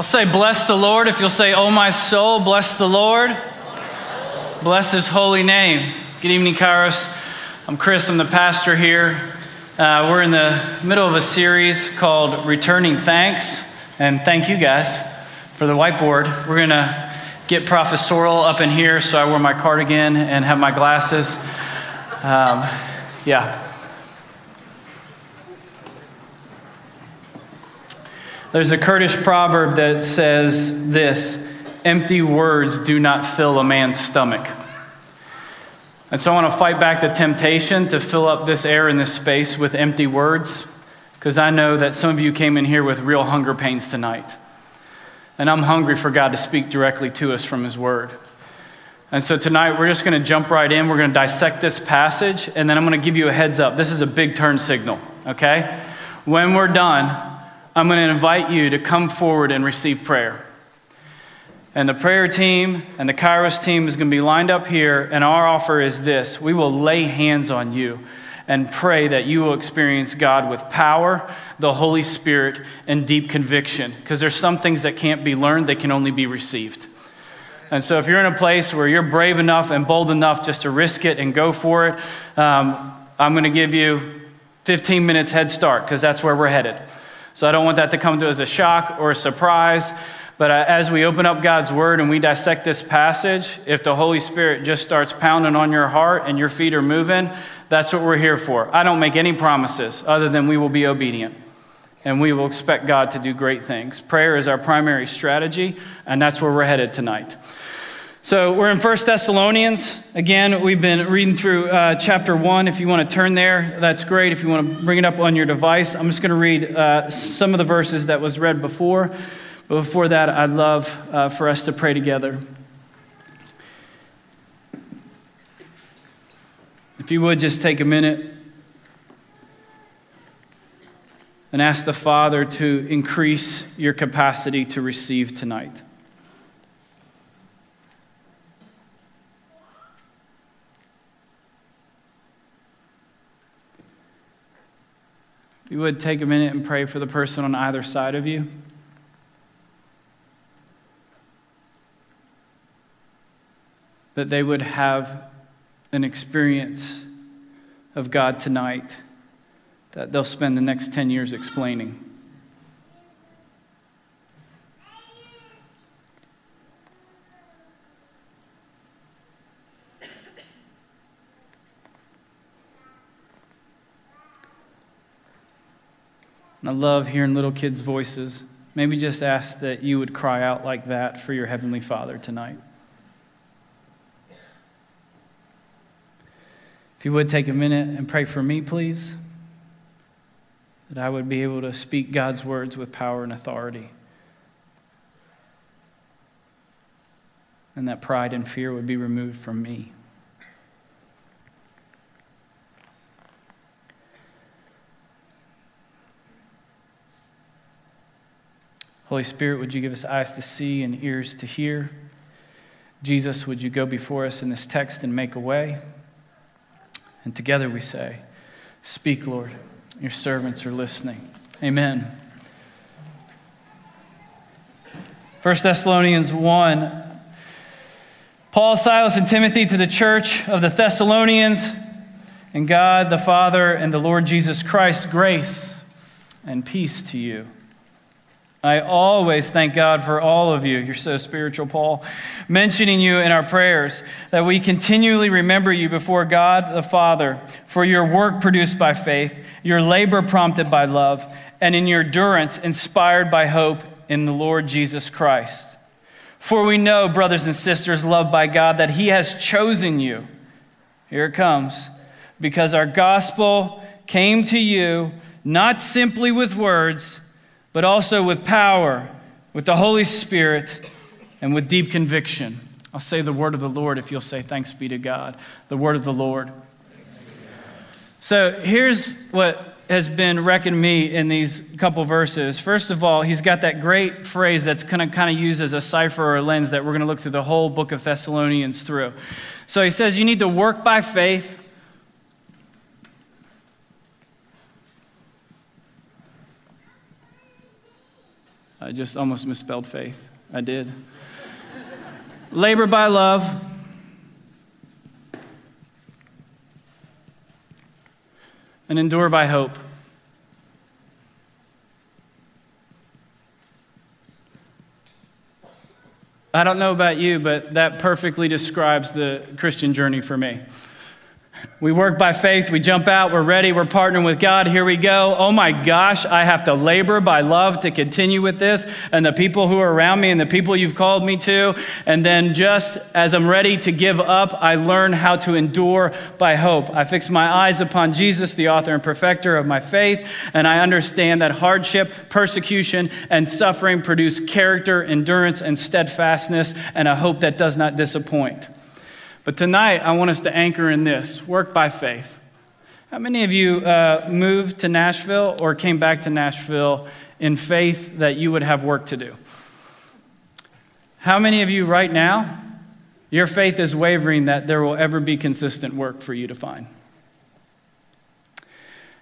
I'll say, Bless the Lord. If you'll say, Oh, my soul, bless the Lord. Bless his holy name. Good evening, Kairos. I'm Chris, I'm the pastor here. Uh, we're in the middle of a series called Returning Thanks. And thank you guys for the whiteboard. We're going to get professorial up in here, so I wear my cardigan and have my glasses. Um, yeah. There's a Kurdish proverb that says this empty words do not fill a man's stomach. And so I want to fight back the temptation to fill up this air and this space with empty words, because I know that some of you came in here with real hunger pains tonight. And I'm hungry for God to speak directly to us from His Word. And so tonight we're just going to jump right in. We're going to dissect this passage, and then I'm going to give you a heads up. This is a big turn signal, okay? When we're done, I'm going to invite you to come forward and receive prayer. And the prayer team and the Kairos team is going to be lined up here, and our offer is this we will lay hands on you and pray that you will experience God with power, the Holy Spirit, and deep conviction. Because there's some things that can't be learned, they can only be received. And so, if you're in a place where you're brave enough and bold enough just to risk it and go for it, um, I'm going to give you 15 minutes head start because that's where we're headed. So I don't want that to come to as a shock or a surprise. But uh, as we open up God's word and we dissect this passage, if the Holy Spirit just starts pounding on your heart and your feet are moving, that's what we're here for. I don't make any promises other than we will be obedient and we will expect God to do great things. Prayer is our primary strategy, and that's where we're headed tonight. So we're in 1 Thessalonians. Again, we've been reading through uh, chapter 1. If you want to turn there, that's great. If you want to bring it up on your device, I'm just going to read uh, some of the verses that was read before. But before that, I'd love uh, for us to pray together. If you would just take a minute and ask the Father to increase your capacity to receive tonight. If you would take a minute and pray for the person on either side of you. That they would have an experience of God tonight that they'll spend the next 10 years explaining. I love hearing little kids' voices. Maybe just ask that you would cry out like that for your Heavenly Father tonight. If you would take a minute and pray for me, please, that I would be able to speak God's words with power and authority. And that pride and fear would be removed from me. Holy Spirit, would you give us eyes to see and ears to hear? Jesus, would you go before us in this text and make a way? And together we say, Speak, Lord. Your servants are listening. Amen. 1 Thessalonians 1. Paul, Silas, and Timothy to the church of the Thessalonians, and God the Father and the Lord Jesus Christ, grace and peace to you. I always thank God for all of you. You're so spiritual, Paul. Mentioning you in our prayers, that we continually remember you before God the Father for your work produced by faith, your labor prompted by love, and in your endurance inspired by hope in the Lord Jesus Christ. For we know, brothers and sisters loved by God, that He has chosen you. Here it comes. Because our gospel came to you not simply with words but also with power, with the Holy Spirit, and with deep conviction. I'll say the word of the Lord if you'll say, Thanks be to God. The word of the Lord. So here's what has been reckoned me in these couple verses. First of all, he's got that great phrase that's of kind of used as a cipher or a lens that we're going to look through the whole book of Thessalonians through. So he says you need to work by faith, I just almost misspelled faith. I did. Labor by love. And endure by hope. I don't know about you, but that perfectly describes the Christian journey for me. We work by faith. We jump out. We're ready. We're partnering with God. Here we go. Oh my gosh, I have to labor by love to continue with this and the people who are around me and the people you've called me to. And then just as I'm ready to give up, I learn how to endure by hope. I fix my eyes upon Jesus, the author and perfecter of my faith, and I understand that hardship, persecution, and suffering produce character, endurance, and steadfastness, and a hope that does not disappoint. But tonight, I want us to anchor in this work by faith. How many of you uh, moved to Nashville or came back to Nashville in faith that you would have work to do? How many of you right now, your faith is wavering that there will ever be consistent work for you to find?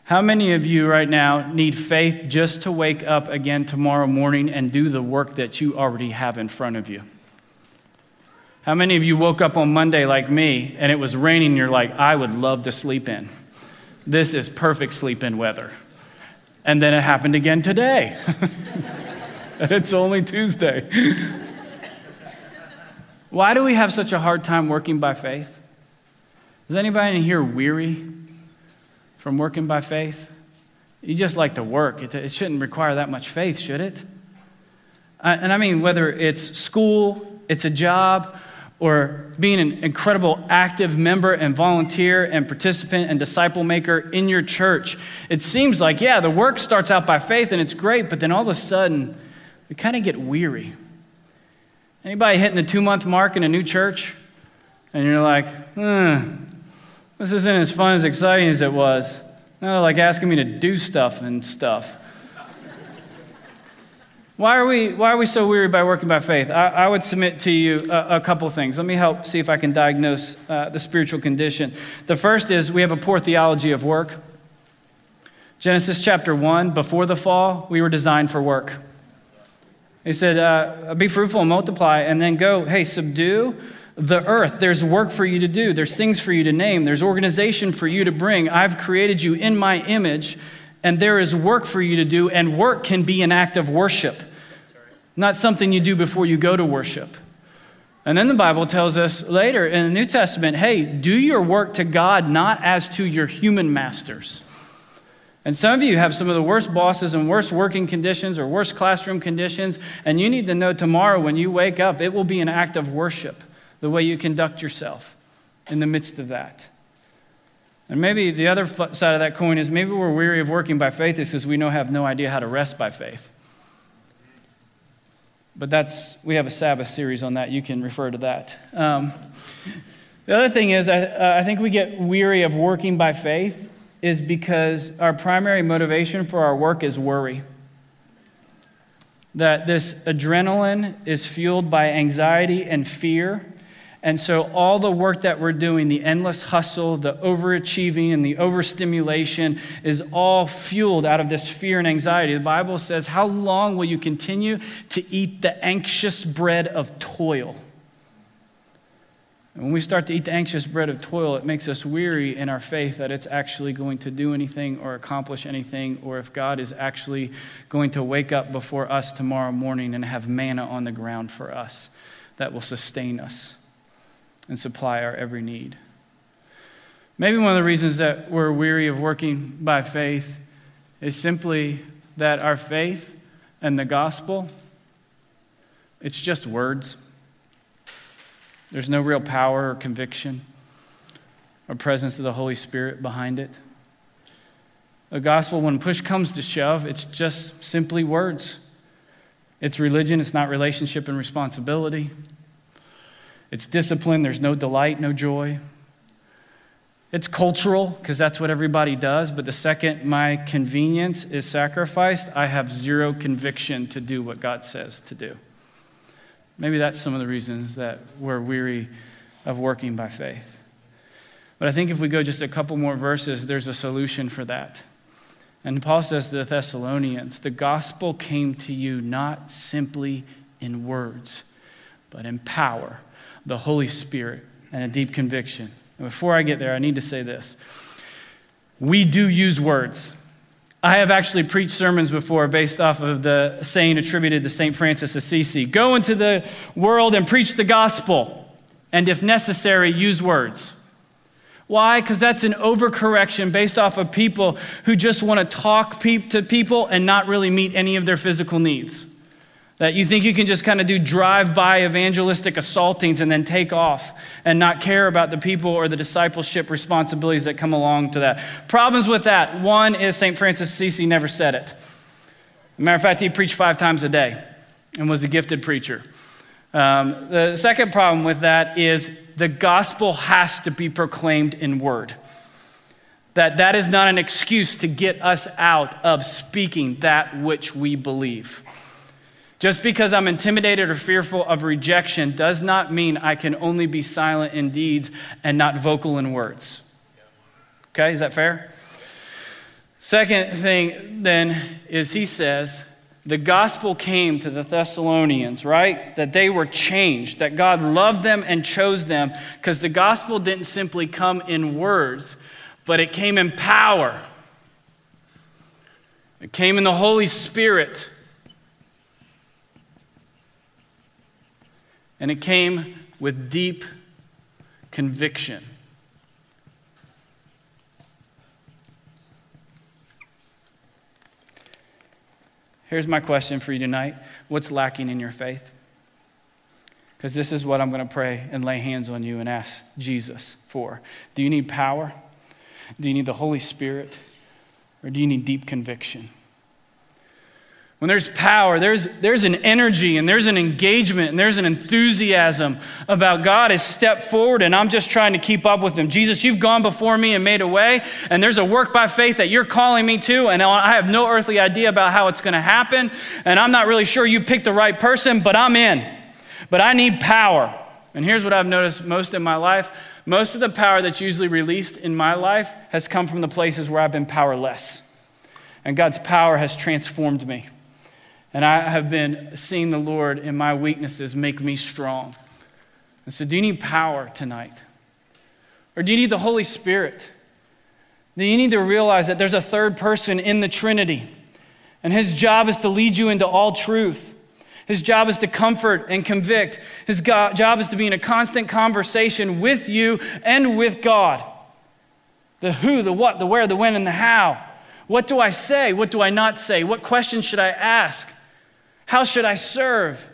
How many of you right now need faith just to wake up again tomorrow morning and do the work that you already have in front of you? How many of you woke up on Monday like me and it was raining? You're like, I would love to sleep in. This is perfect sleep in weather. And then it happened again today. and it's only Tuesday. Why do we have such a hard time working by faith? Is anybody in here weary from working by faith? You just like to work. It, it shouldn't require that much faith, should it? Uh, and I mean, whether it's school, it's a job, or being an incredible active member and volunteer and participant and disciple maker in your church. It seems like, yeah, the work starts out by faith and it's great, but then all of a sudden, we kind of get weary. Anybody hitting the two month mark in a new church? And you're like, hmm, this isn't as fun as exciting as it was. No, like asking me to do stuff and stuff. Why are we, why are we so weary by working by faith? I, I would submit to you a, a, couple things. Let me help see if I can diagnose uh, the spiritual condition. The first is we have a poor theology of work. Genesis chapter 1, before the fall, we were designed for work. He said, uh, Be fruitful and multiply, and then go, hey, subdue the earth. There's work for you to do, there's things for you to name, there's organization for you to bring. I've created you in my image, and there is work for you to do, and work can be an act of worship not something you do before you go to worship. And then the Bible tells us later in the New Testament hey, do your work to God, not as to your human masters. And some of you have some of the worst bosses and worst working conditions or worst classroom conditions, and you need to know tomorrow when you wake up, it will be an act of worship, the way you conduct yourself in the midst of that. And maybe the other side of that coin is maybe we're weary of working by faith is because we know have no idea how to rest by faith. But that's, we have a Sabbath series on that. You can refer to that. Um, the other thing is, I, I think we get weary of working by faith is because our primary motivation for our work is worry. That this adrenaline is fueled by anxiety and fear and so, all the work that we're doing, the endless hustle, the overachieving, and the overstimulation is all fueled out of this fear and anxiety. The Bible says, How long will you continue to eat the anxious bread of toil? And when we start to eat the anxious bread of toil, it makes us weary in our faith that it's actually going to do anything or accomplish anything, or if God is actually going to wake up before us tomorrow morning and have manna on the ground for us that will sustain us and supply our every need. Maybe one of the reasons that we're weary of working by faith is simply that our faith and the gospel, it's just words. There's no real power or conviction or presence of the Holy Spirit behind it. The gospel, when push comes to shove, it's just simply words. It's religion, it's not relationship and responsibility. It's discipline, there's no delight, no joy. It's cultural, because that's what everybody does, but the second my convenience is sacrificed, I have zero conviction to do what God says to do. Maybe that's some of the reasons that we're weary of working by faith. But I think if we go just a couple more verses, there's a solution for that. And Paul says to the Thessalonians, the gospel came to you not simply in words, but in power, the Holy Spirit, and a deep conviction. And before I get there, I need to say this. We do use words. I have actually preached sermons before based off of the saying attributed to St. Francis Assisi Go into the world and preach the gospel, and if necessary, use words. Why? Because that's an overcorrection based off of people who just want to talk pe- to people and not really meet any of their physical needs. That you think you can just kind of do drive by evangelistic assaultings and then take off and not care about the people or the discipleship responsibilities that come along to that. Problems with that. One is St. Francis Assisi never said it. matter of fact, he preached five times a day and was a gifted preacher. Um, the second problem with that is the gospel has to be proclaimed in word. That that is not an excuse to get us out of speaking that which we believe. Just because I'm intimidated or fearful of rejection does not mean I can only be silent in deeds and not vocal in words. Okay, is that fair? Second thing then is he says, the gospel came to the Thessalonians, right? That they were changed, that God loved them and chose them, because the gospel didn't simply come in words, but it came in power. It came in the Holy Spirit. And it came with deep conviction. Here's my question for you tonight What's lacking in your faith? Because this is what I'm going to pray and lay hands on you and ask Jesus for. Do you need power? Do you need the Holy Spirit? Or do you need deep conviction? When there's power, there's, there's an energy and there's an engagement and there's an enthusiasm about God has stepped forward and I'm just trying to keep up with him. Jesus, you've gone before me and made a way, and there's a work by faith that you're calling me to, and I have no earthly idea about how it's going to happen, and I'm not really sure you picked the right person, but I'm in. But I need power. And here's what I've noticed most in my life most of the power that's usually released in my life has come from the places where I've been powerless. And God's power has transformed me. And I have been seeing the Lord in my weaknesses make me strong. And so, do you need power tonight? Or do you need the Holy Spirit? Do you need to realize that there's a third person in the Trinity, and his job is to lead you into all truth. His job is to comfort and convict. His job is to be in a constant conversation with you and with God. The who, the what, the where, the when, and the how. What do I say? What do I not say? What questions should I ask? How should I serve?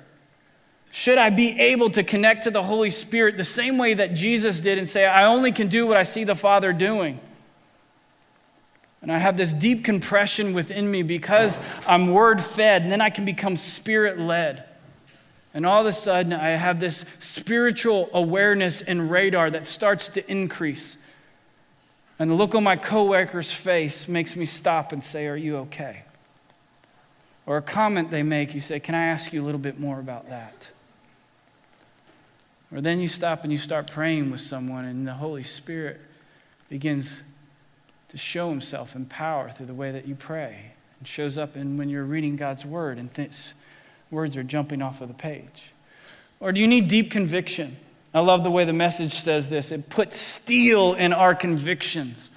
Should I be able to connect to the Holy Spirit the same way that Jesus did and say, I only can do what I see the Father doing? And I have this deep compression within me because I'm word fed, and then I can become spirit led. And all of a sudden, I have this spiritual awareness and radar that starts to increase. And the look on my coworker's face makes me stop and say, Are you okay? Or a comment they make, you say, Can I ask you a little bit more about that? Or then you stop and you start praying with someone, and the Holy Spirit begins to show himself in power through the way that you pray. And shows up in when you're reading God's word and th- words are jumping off of the page. Or do you need deep conviction? I love the way the message says this it puts steel in our convictions.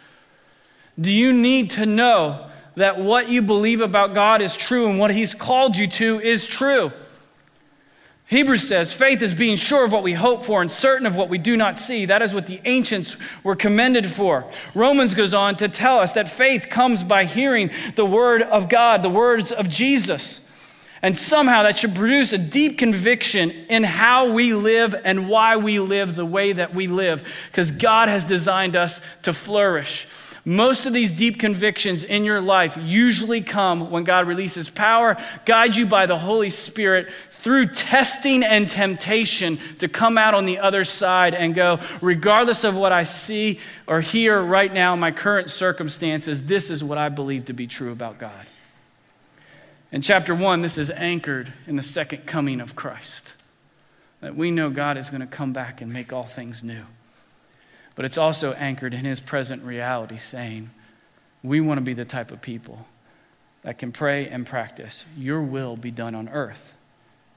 Do you need to know that what you believe about God is true and what He's called you to is true. Hebrews says, faith is being sure of what we hope for and certain of what we do not see. That is what the ancients were commended for. Romans goes on to tell us that faith comes by hearing the word of God, the words of Jesus. And somehow that should produce a deep conviction in how we live and why we live the way that we live, because God has designed us to flourish. Most of these deep convictions in your life usually come when God releases power, guides you by the Holy Spirit through testing and temptation to come out on the other side and go, regardless of what I see or hear right now my current circumstances, this is what I believe to be true about God. In chapter one, this is anchored in the second coming of Christ. That we know God is going to come back and make all things new but it's also anchored in his present reality, saying, We want to be the type of people that can pray and practice, Your will be done on earth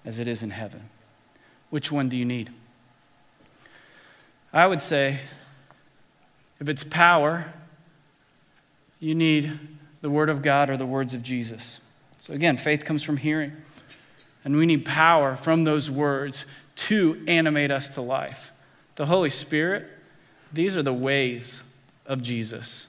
as it is in heaven. Which one do you need? I would say if it's power, you need the Word of God or the words of Jesus. So again, faith comes from hearing. And we need power from those words to animate us to life. The Holy Spirit, these are the ways of Jesus.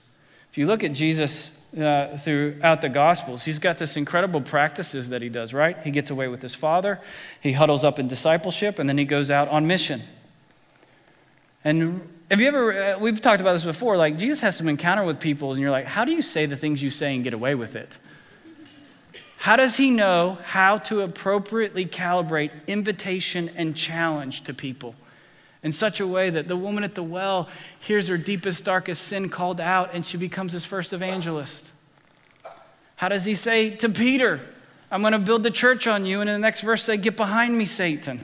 If you look at Jesus uh, throughout the Gospels, he's got this incredible practices that he does, right? He gets away with his father, he huddles up in discipleship, and then he goes out on mission. And have you ever, uh, we've talked about this before, like Jesus has some encounter with people, and you're like, how do you say the things you say and get away with it? How does he know how to appropriately calibrate invitation and challenge to people in such a way that the woman at the well hears her deepest, darkest sin called out and she becomes his first evangelist? How does he say to Peter, I'm going to build the church on you, and in the next verse say, Get behind me, Satan?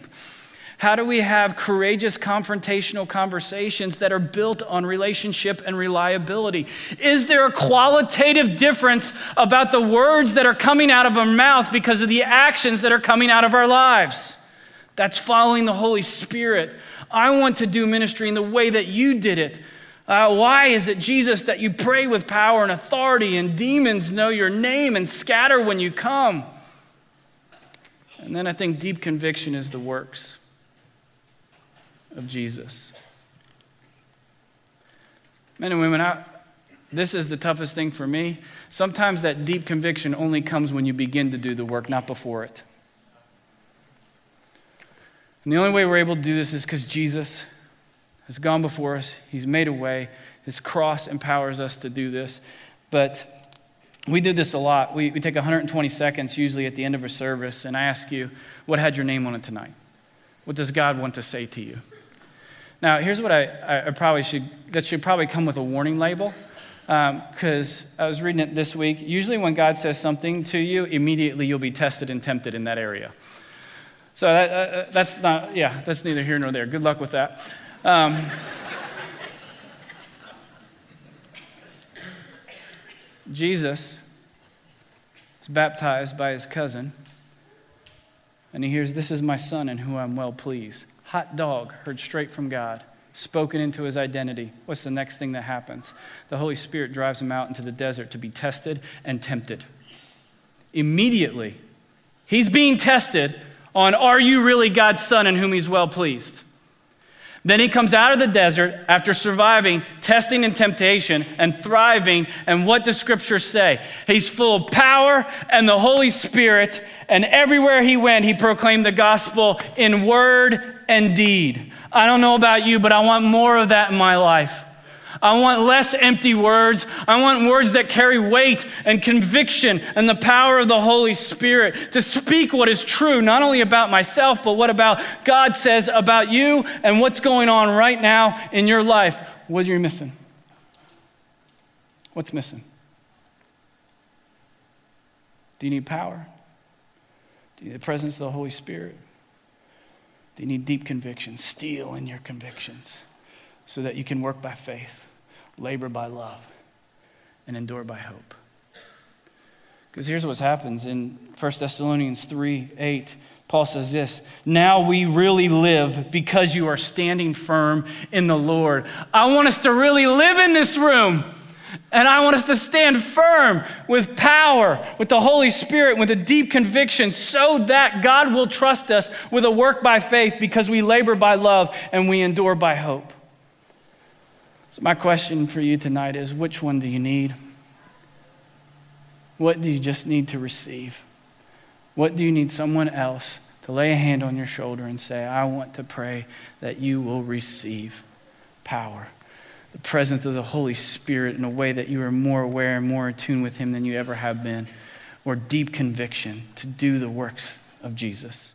How do we have courageous confrontational conversations that are built on relationship and reliability? Is there a qualitative difference about the words that are coming out of our mouth because of the actions that are coming out of our lives? That's following the Holy Spirit. I want to do ministry in the way that you did it. Uh, why is it, Jesus, that you pray with power and authority and demons know your name and scatter when you come? And then I think deep conviction is the works of Jesus. Men and women, I, this is the toughest thing for me. Sometimes that deep conviction only comes when you begin to do the work, not before it. And the only way we're able to do this is because Jesus has gone before us, He's made a way. His cross empowers us to do this. But we did this a lot. We, we take 120 seconds usually at the end of a service, and I ask you, what had your name on it tonight? What does God want to say to you? Now, here's what I, I probably should, that should probably come with a warning label. Because um, I was reading it this week. Usually, when God says something to you, immediately you'll be tested and tempted in that area. So that, uh, that's not, yeah, that's neither here nor there. Good luck with that. Um, Jesus is baptized by his cousin, and he hears, This is my son in whom I'm well pleased hot dog heard straight from God, spoken into his identity. What's the next thing that happens? The Holy Spirit drives him out into the desert to be tested and tempted. Immediately, he's being tested on are you really God's son in whom he's well pleased? Then he comes out of the desert after surviving testing and temptation and thriving. And what does scripture say? He's full of power and the Holy Spirit. And everywhere he went, he proclaimed the gospel in word and deed. I don't know about you, but I want more of that in my life. I want less empty words. I want words that carry weight and conviction and the power of the Holy Spirit to speak what is true, not only about myself, but what about God says about you and what's going on right now in your life. What are you missing? What's missing? Do you need power? Do you need the presence of the Holy Spirit? Do you need deep conviction? Steel in your convictions so that you can work by faith, labor by love, and endure by hope. Because here's what happens in 1 Thessalonians 3 8. Paul says this Now we really live because you are standing firm in the Lord. I want us to really live in this room. And I want us to stand firm with power, with the Holy Spirit, with a deep conviction, so that God will trust us with a work by faith because we labor by love and we endure by hope. So, my question for you tonight is which one do you need? What do you just need to receive? What do you need someone else to lay a hand on your shoulder and say, I want to pray that you will receive power? the presence of the Holy Spirit in a way that you are more aware and more attuned with Him than you ever have been, or deep conviction to do the works of Jesus.